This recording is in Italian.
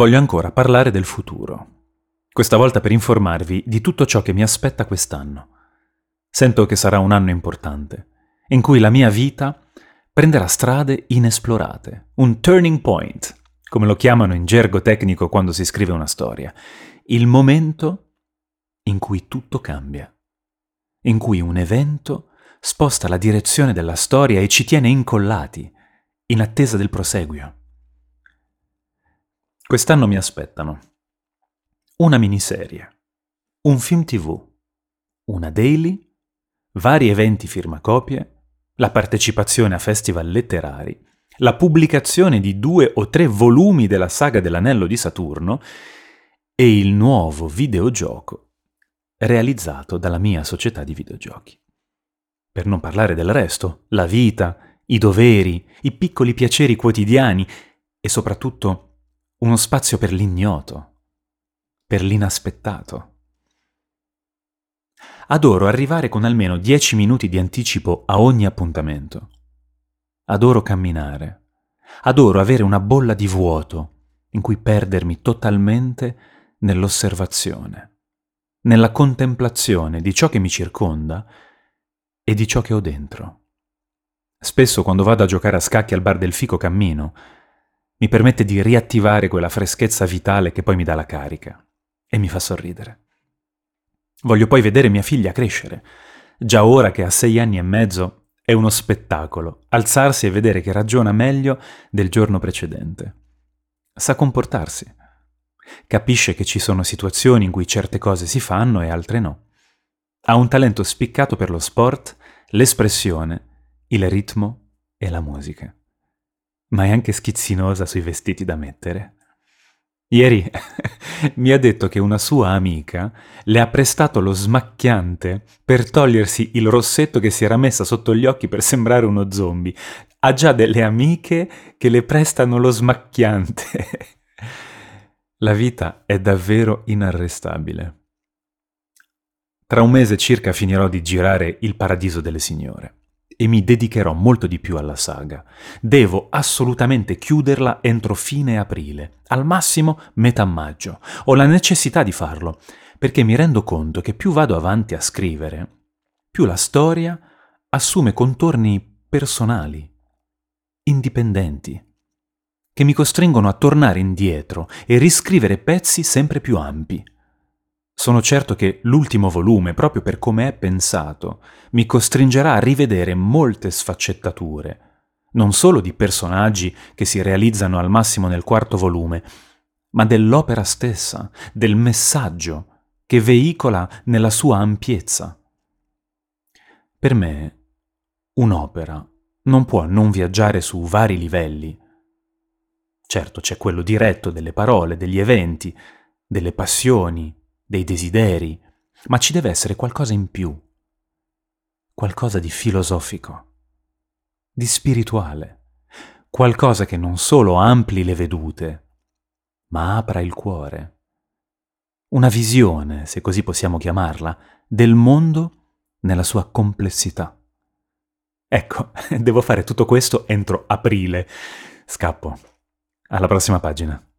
voglio ancora parlare del futuro. Questa volta per informarvi di tutto ciò che mi aspetta quest'anno. Sento che sarà un anno importante, in cui la mia vita prenderà strade inesplorate, un turning point, come lo chiamano in gergo tecnico quando si scrive una storia, il momento in cui tutto cambia, in cui un evento sposta la direzione della storia e ci tiene incollati, in attesa del proseguio. Quest'anno mi aspettano una miniserie, un film tv, una daily, vari eventi firmacopie, la partecipazione a festival letterari, la pubblicazione di due o tre volumi della saga dell'Anello di Saturno e il nuovo videogioco realizzato dalla mia società di videogiochi. Per non parlare del resto, la vita, i doveri, i piccoli piaceri quotidiani e soprattutto uno spazio per l'ignoto, per l'inaspettato. Adoro arrivare con almeno dieci minuti di anticipo a ogni appuntamento. Adoro camminare. Adoro avere una bolla di vuoto in cui perdermi totalmente nell'osservazione, nella contemplazione di ciò che mi circonda e di ciò che ho dentro. Spesso quando vado a giocare a scacchi al bar del fico cammino, mi permette di riattivare quella freschezza vitale che poi mi dà la carica e mi fa sorridere. Voglio poi vedere mia figlia crescere. Già ora che ha sei anni e mezzo è uno spettacolo alzarsi e vedere che ragiona meglio del giorno precedente. Sa comportarsi. Capisce che ci sono situazioni in cui certe cose si fanno e altre no. Ha un talento spiccato per lo sport, l'espressione, il ritmo e la musica. Ma è anche schizzinosa sui vestiti da mettere. Ieri mi ha detto che una sua amica le ha prestato lo smacchiante per togliersi il rossetto che si era messa sotto gli occhi per sembrare uno zombie. Ha già delle amiche che le prestano lo smacchiante. La vita è davvero inarrestabile. Tra un mese circa finirò di girare Il Paradiso delle Signore e mi dedicherò molto di più alla saga. Devo assolutamente chiuderla entro fine aprile, al massimo metà maggio. Ho la necessità di farlo, perché mi rendo conto che più vado avanti a scrivere, più la storia assume contorni personali, indipendenti, che mi costringono a tornare indietro e riscrivere pezzi sempre più ampi. Sono certo che l'ultimo volume, proprio per come è pensato, mi costringerà a rivedere molte sfaccettature, non solo di personaggi che si realizzano al massimo nel quarto volume, ma dell'opera stessa, del messaggio che veicola nella sua ampiezza. Per me, un'opera non può non viaggiare su vari livelli. Certo c'è quello diretto delle parole, degli eventi, delle passioni, dei desideri, ma ci deve essere qualcosa in più, qualcosa di filosofico, di spirituale, qualcosa che non solo ampli le vedute, ma apra il cuore. Una visione, se così possiamo chiamarla, del mondo nella sua complessità. Ecco, devo fare tutto questo entro aprile. Scappo. Alla prossima pagina.